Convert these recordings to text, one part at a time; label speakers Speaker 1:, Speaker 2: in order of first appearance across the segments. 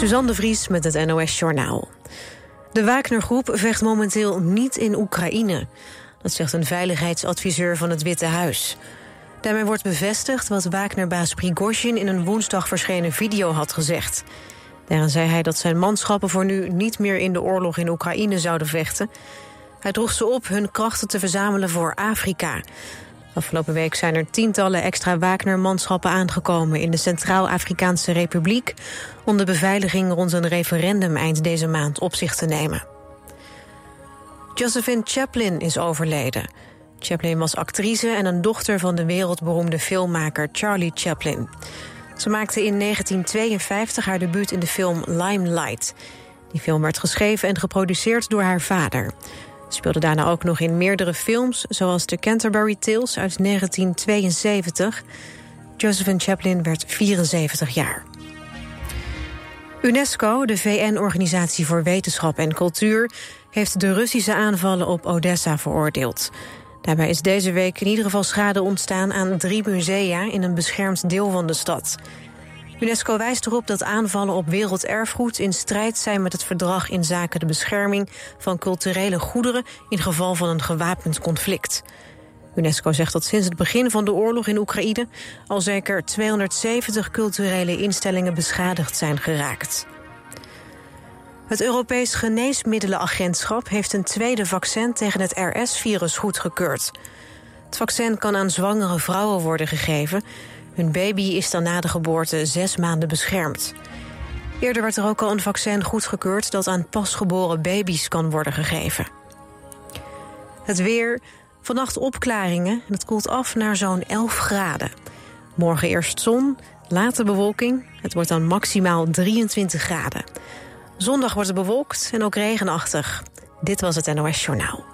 Speaker 1: Suzanne de Vries met het NOS Journaal. De Wagner-groep vecht momenteel niet in Oekraïne. Dat zegt een veiligheidsadviseur van het Witte Huis. Daarmee wordt bevestigd wat Wagner-baas Prigozhin... in een woensdag verschenen video had gezegd. Daarin zei hij dat zijn manschappen voor nu niet meer in de oorlog in Oekraïne zouden vechten. Hij droeg ze op hun krachten te verzamelen voor Afrika. Afgelopen week zijn er tientallen extra Wagner-manschappen aangekomen... in de Centraal-Afrikaanse Republiek... om de beveiliging rond een referendum eind deze maand op zich te nemen. Josephine Chaplin is overleden. Chaplin was actrice en een dochter van de wereldberoemde filmmaker Charlie Chaplin. Ze maakte in 1952 haar debuut in de film Limelight. Die film werd geschreven en geproduceerd door haar vader. Speelde daarna ook nog in meerdere films... zoals The Canterbury Tales uit 1972. Josephine Chaplin werd 74 jaar. UNESCO, de VN-organisatie voor wetenschap en cultuur... heeft de Russische aanvallen op Odessa veroordeeld. Daarbij is deze week in ieder geval schade ontstaan aan drie musea... in een beschermd deel van de stad. UNESCO wijst erop dat aanvallen op werelderfgoed in strijd zijn met het verdrag in zaken de bescherming van culturele goederen in geval van een gewapend conflict. UNESCO zegt dat sinds het begin van de oorlog in Oekraïne al zeker 270 culturele instellingen beschadigd zijn geraakt. Het Europees Geneesmiddelenagentschap heeft een tweede vaccin tegen het RS-virus goedgekeurd. Het vaccin kan aan zwangere vrouwen worden gegeven hun baby is dan na de geboorte zes maanden beschermd. Eerder werd er ook al een vaccin goedgekeurd... dat aan pasgeboren baby's kan worden gegeven. Het weer, vannacht opklaringen en het koelt af naar zo'n 11 graden. Morgen eerst zon, later bewolking. Het wordt dan maximaal 23 graden. Zondag wordt het bewolkt en ook regenachtig. Dit was het NOS Journaal.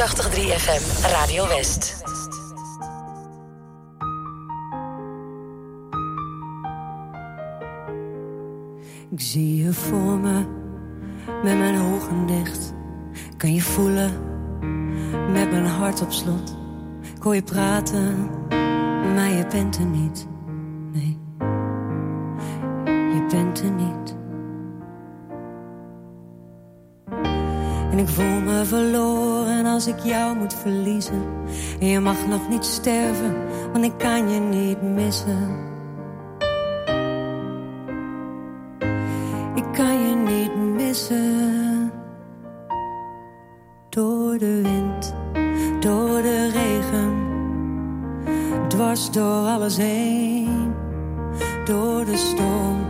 Speaker 2: FM, Radio West.
Speaker 3: Ik zie je voor me, met mijn ogen dicht. Kan je voelen, met mijn hart op slot. Ik hoor je praten, maar je bent er niet. Nee, je bent er niet. En ik voel me verloren als ik jou moet verliezen. En je mag nog niet sterven, want ik kan je niet missen. Ik kan je niet missen. Door de wind, door de regen. Dwars door alles heen. Door de storm,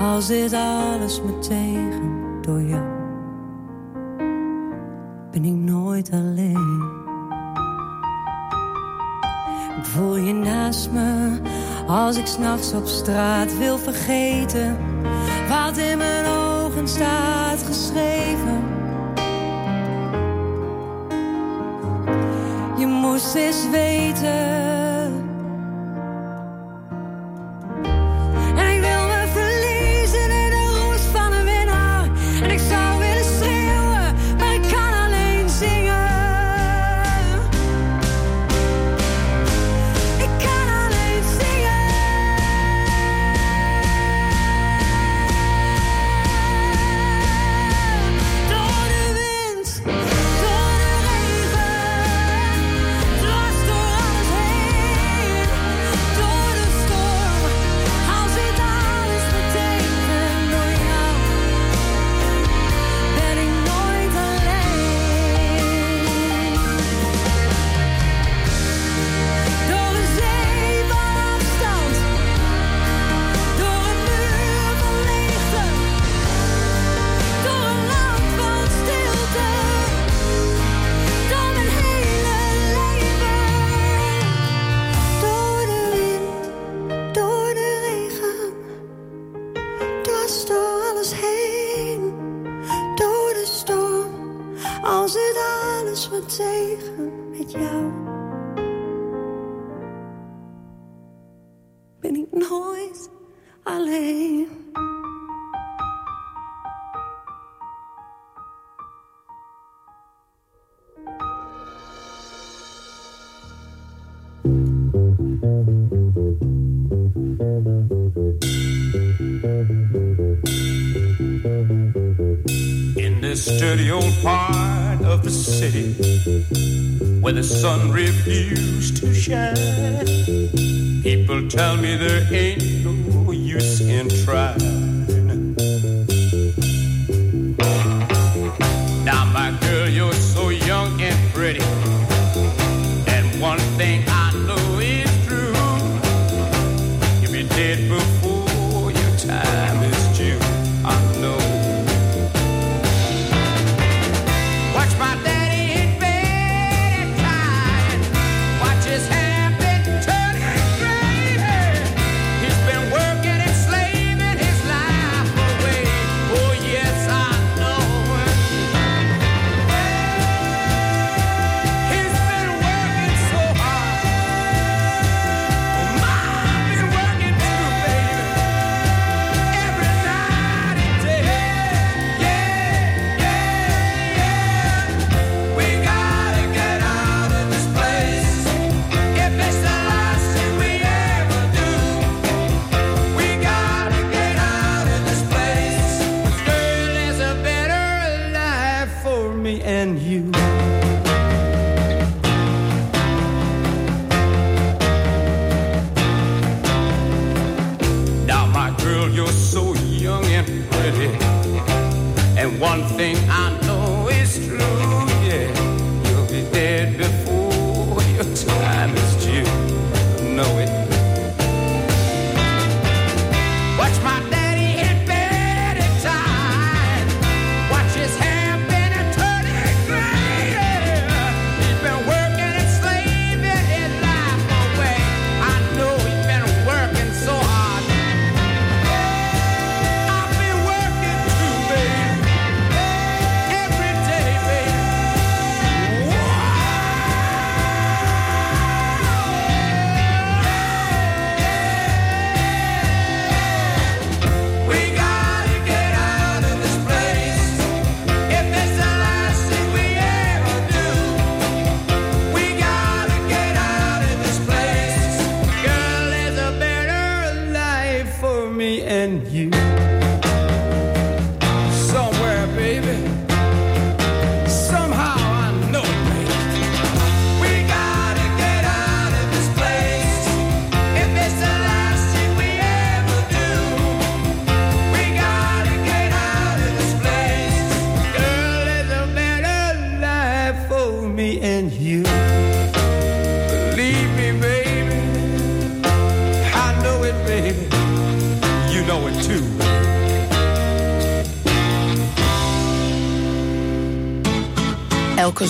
Speaker 3: als dit alles me tegen. Door jou als ik s'nachts op straat wil vergeten. Wat in mijn ogen staat geschreven. Je moest eens weten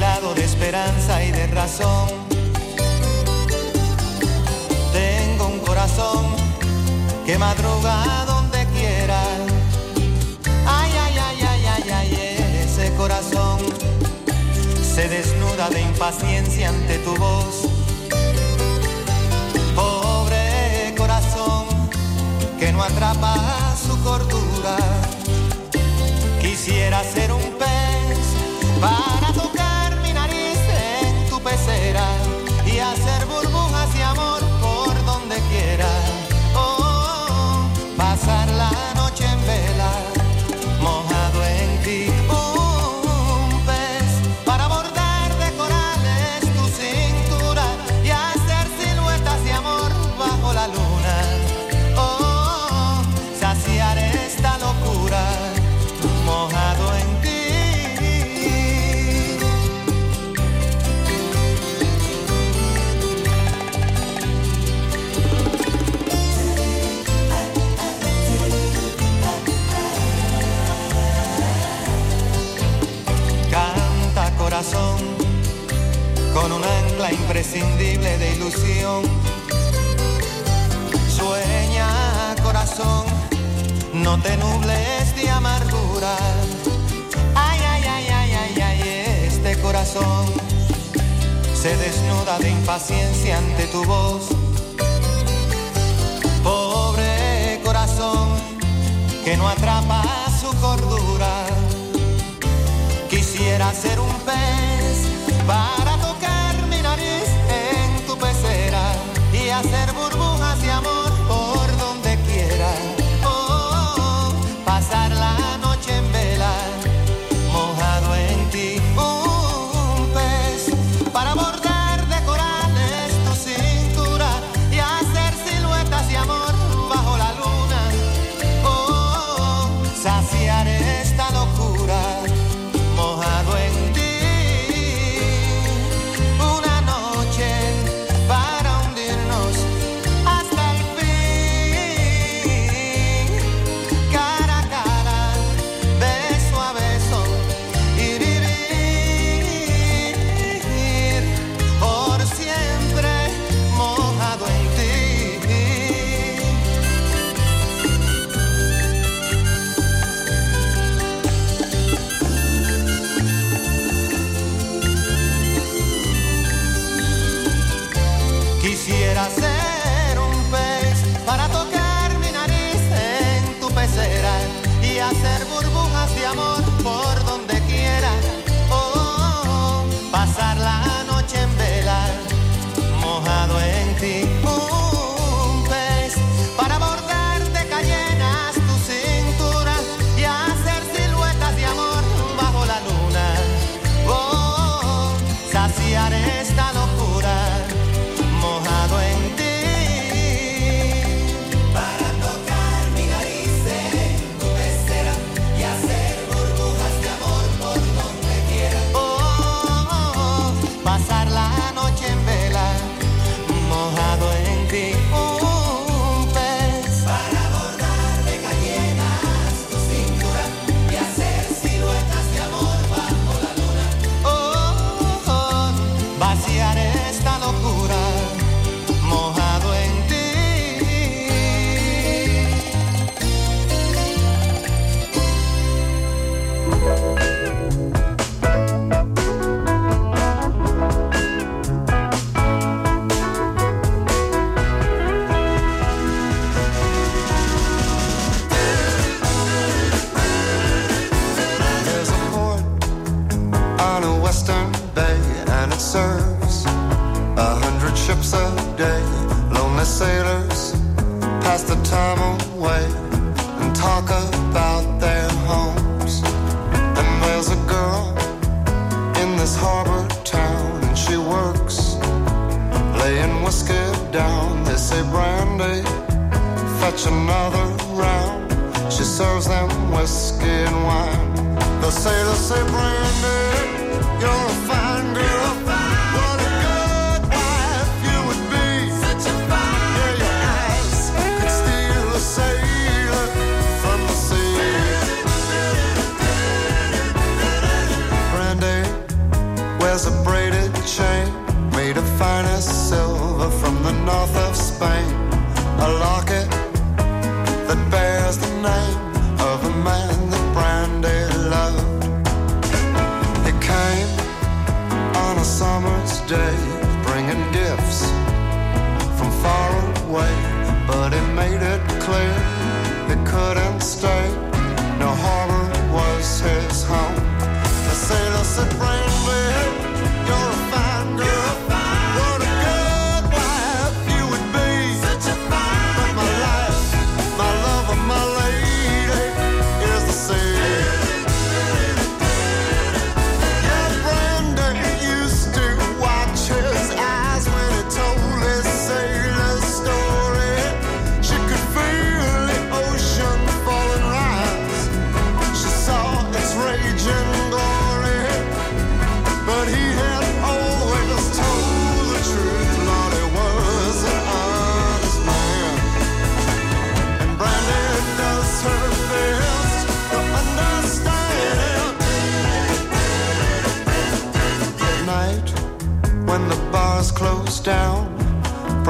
Speaker 4: lado de esperanza y de razón. Tengo un corazón que madruga donde quiera. Ay, ay, ay, ay, ay, ay, ese corazón se desnuda de impaciencia ante tu voz. Pobre corazón que no atrapa su cordura. Quisiera ser un pez
Speaker 5: this harbor town and she works laying whiskey down. They say brandy, fetch another round. She serves them whiskey and wine. They say, they say brandy, you're a fine girl. Finest silver from the north of Spain. A locket that bears the name of a man that Brandy loved. He came on a summer's day, bringing gifts from far away, but he made it clear he couldn't stay.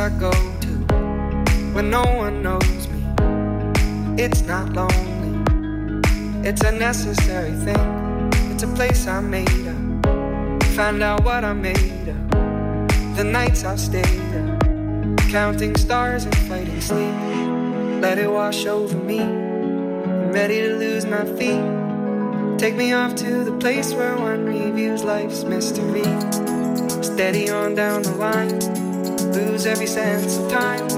Speaker 6: I go to when no one knows me. It's not lonely, it's a necessary thing. It's a place I made up. Find out what I made up. The nights I've stayed up, counting stars and fighting sleep. Let it wash over me. I'm ready to lose my feet. Take me off to the place where one reviews life's mystery. Steady on down the line, lose every sense of time.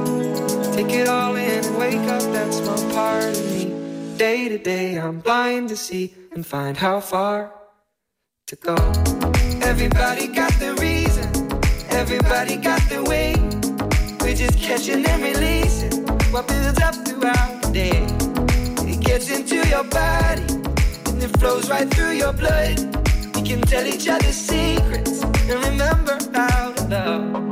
Speaker 6: Take it all in and wake up that small part of me. Day to day, I'm blind to see and find how far to go. Everybody got the reason, everybody got the way. We're just catching and releasing what builds up throughout the day. It gets into your body and it flows right through your blood. We can tell each other secrets and remember how to love.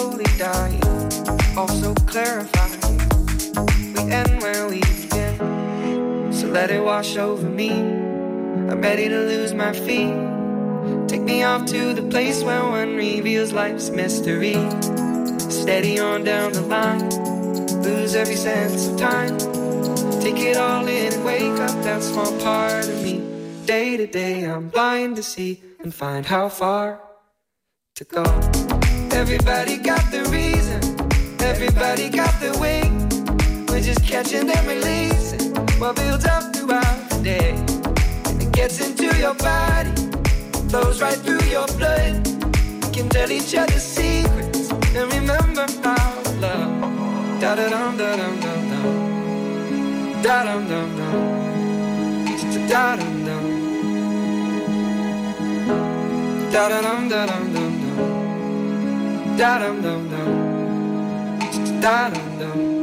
Speaker 6: Slowly dying. Also clarifying. We end where we begin. So let it wash over me. I'm ready to lose my feet. Take me off to the place where one reveals life's mystery. Steady on down the line, lose every sense of time. Take it all in and wake up that small part of me. Day to day, I'm blind to see and find how far to go. Everybody got the reason, everybody got the way. We're just catching and releasing what builds up throughout the day. And it gets into your body, flows right through your blood. We can tell each other secrets and remember to love. Da da dum da dum dum dum. Da dum dum dum. Da dum dum. Da da dum da dum dum dum. Da dum dum dum. Da dum dum.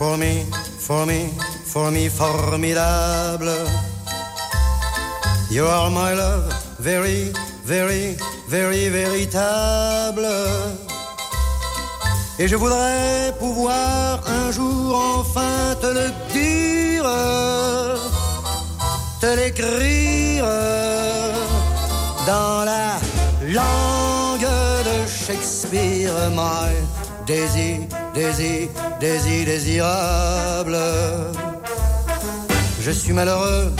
Speaker 7: Fourmi, fourmi, fourmi formidable. You are my love, very, very, very véritable. Et je voudrais pouvoir un jour enfin te le dire, te l'écrire dans la langue de Shakespeare, my désir, désir, désir, désirable. Je suis malheureux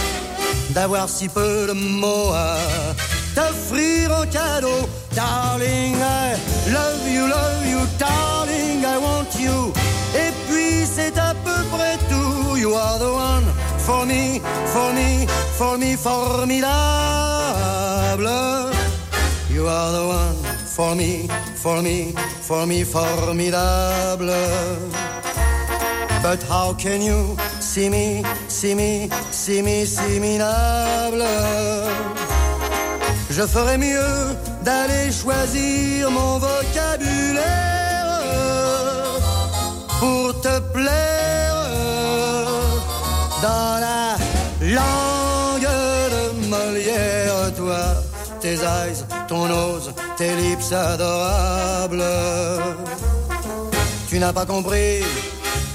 Speaker 7: d'avoir si peu de mots à t'offrir en cadeau. Darling, I love you, love you, darling, I want you. Et puis c'est à peu près tout. You are the one for me, for me, for me, formidable. You are the one for me, for me, for me, formidable. But how can you see me, see me, see me, similable? Je ferais mieux d'aller choisir mon vocabulaire pour te plaire dans la langue ton nose, tes lips adorables. Tu n'as pas compris,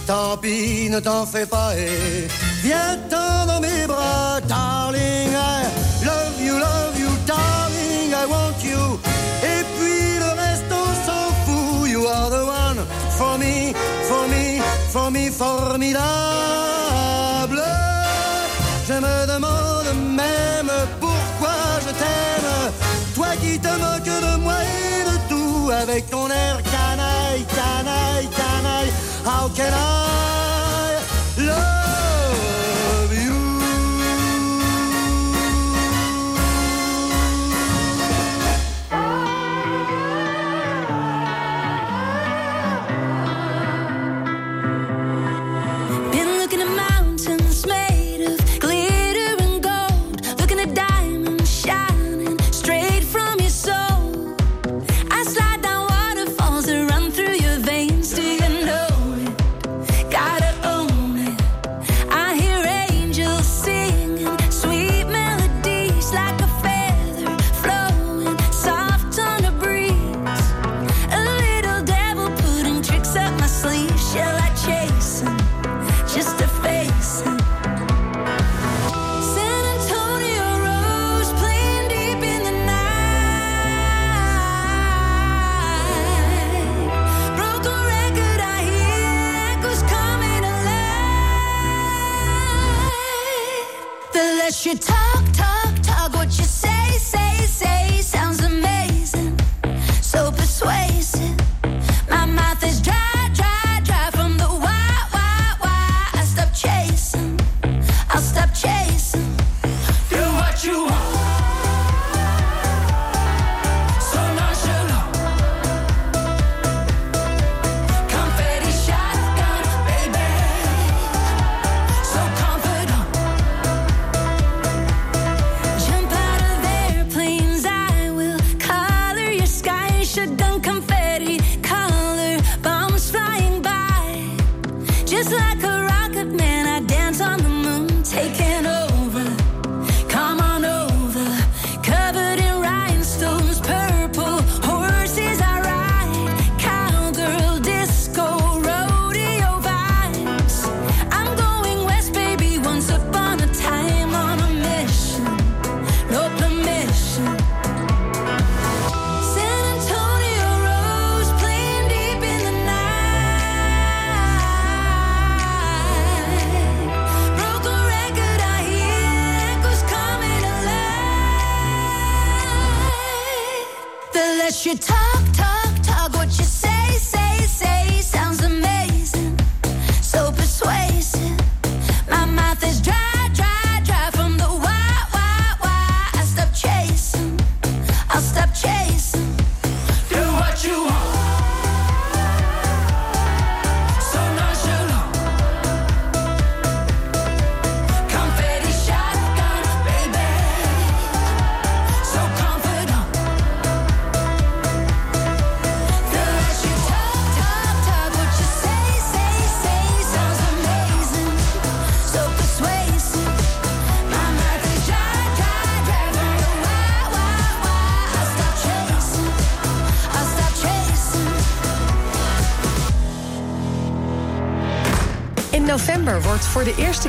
Speaker 7: tant pis, ne t'en fais pas et viens-t'en dans mes bras, darling. I love you, love you, darling, I want you. Et puis le reste, on s'en fout. You are the one for me, for me, for me, formidable. Je me demande Te moques de moi et de tout avec ton air canaille, canaille, canaille. How can I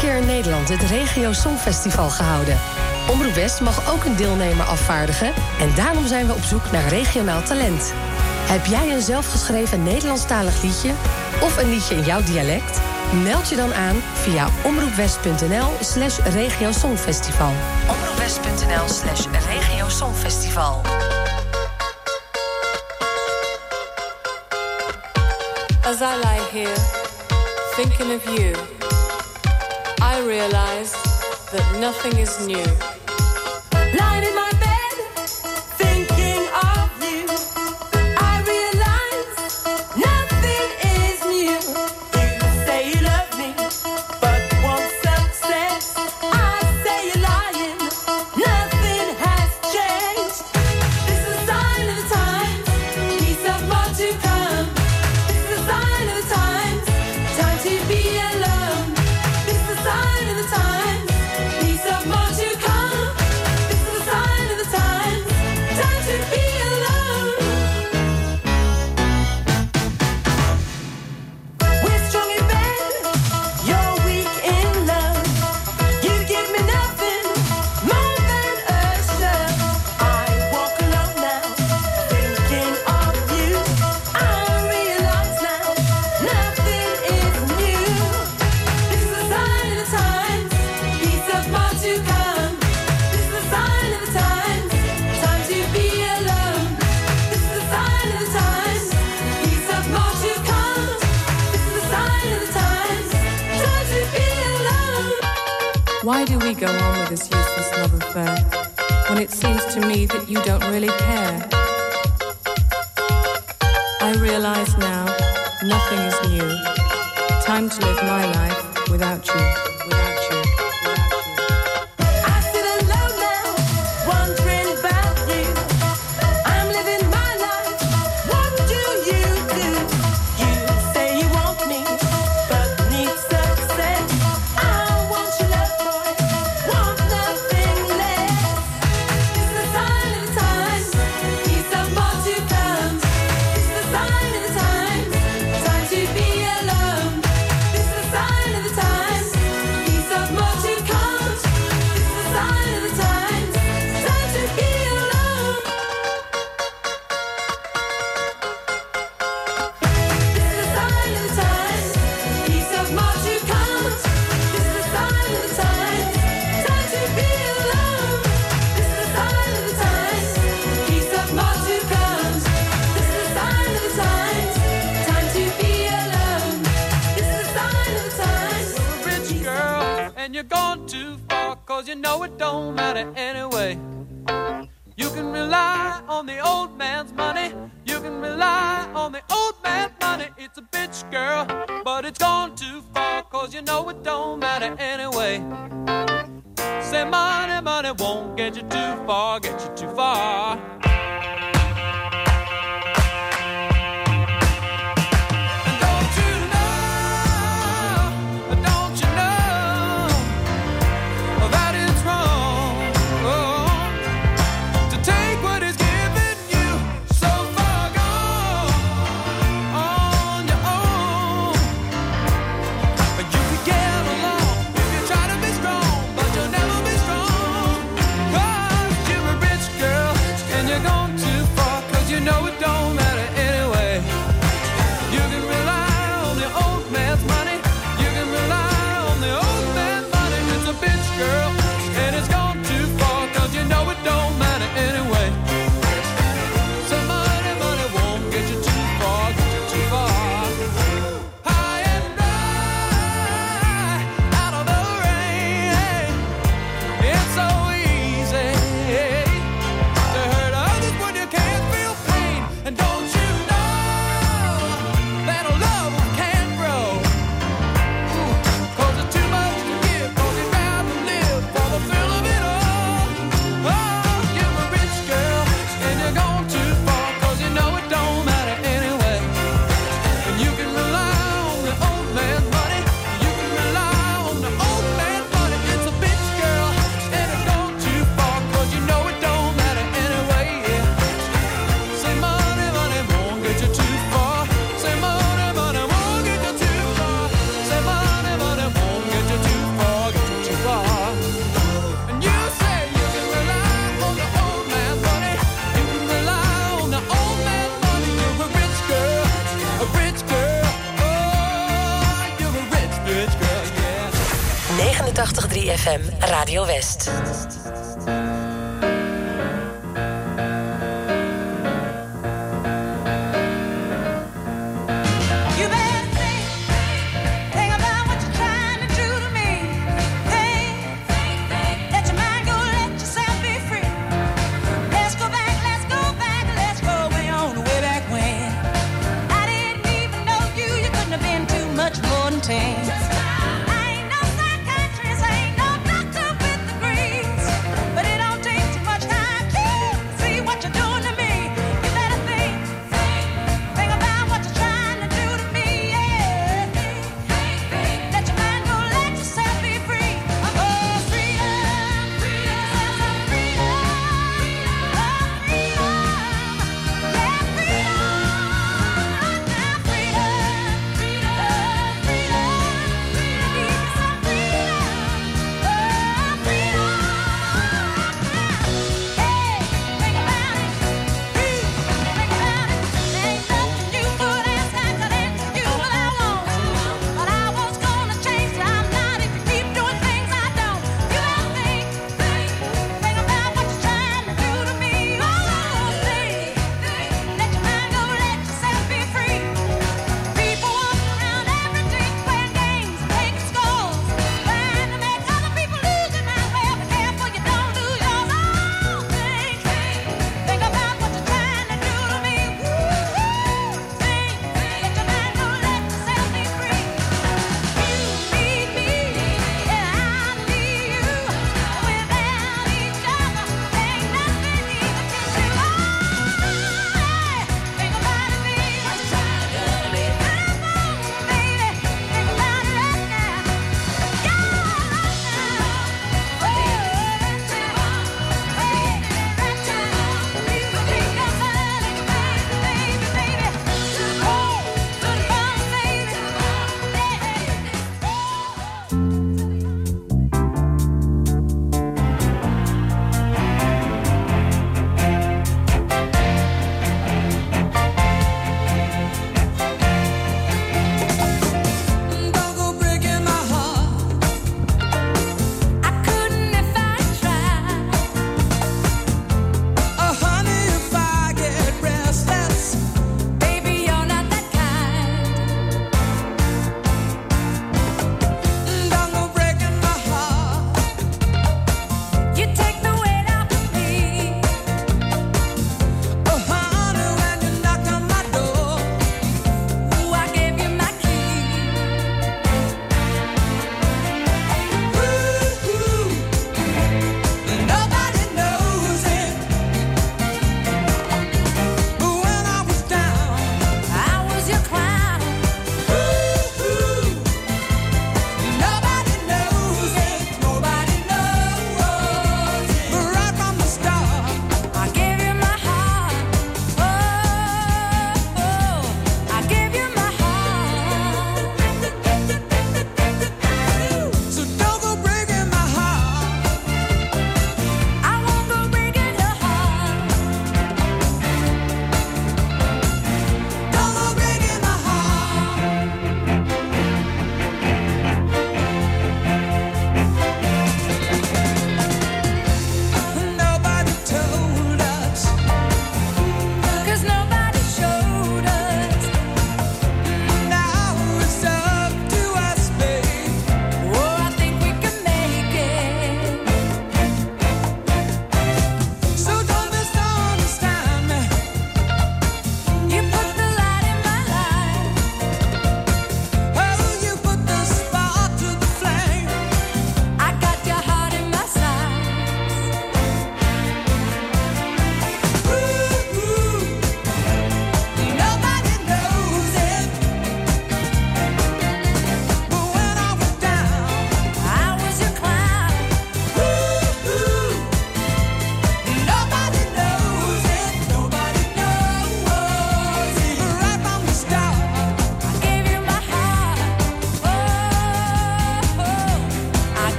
Speaker 2: keer in Nederland het Regio Songfestival gehouden. Omroep West mag ook een deelnemer afvaardigen en daarom zijn we op zoek naar regionaal talent. Heb jij een zelfgeschreven Nederlandstalig liedje of een liedje in jouw dialect? Meld je dan aan via omroepwest.nl slash regiosongfestival. Omroepwest.nl slash regiosongfestival.
Speaker 8: As I lie thinking of you... I realize that nothing is new. We
Speaker 9: Radio West.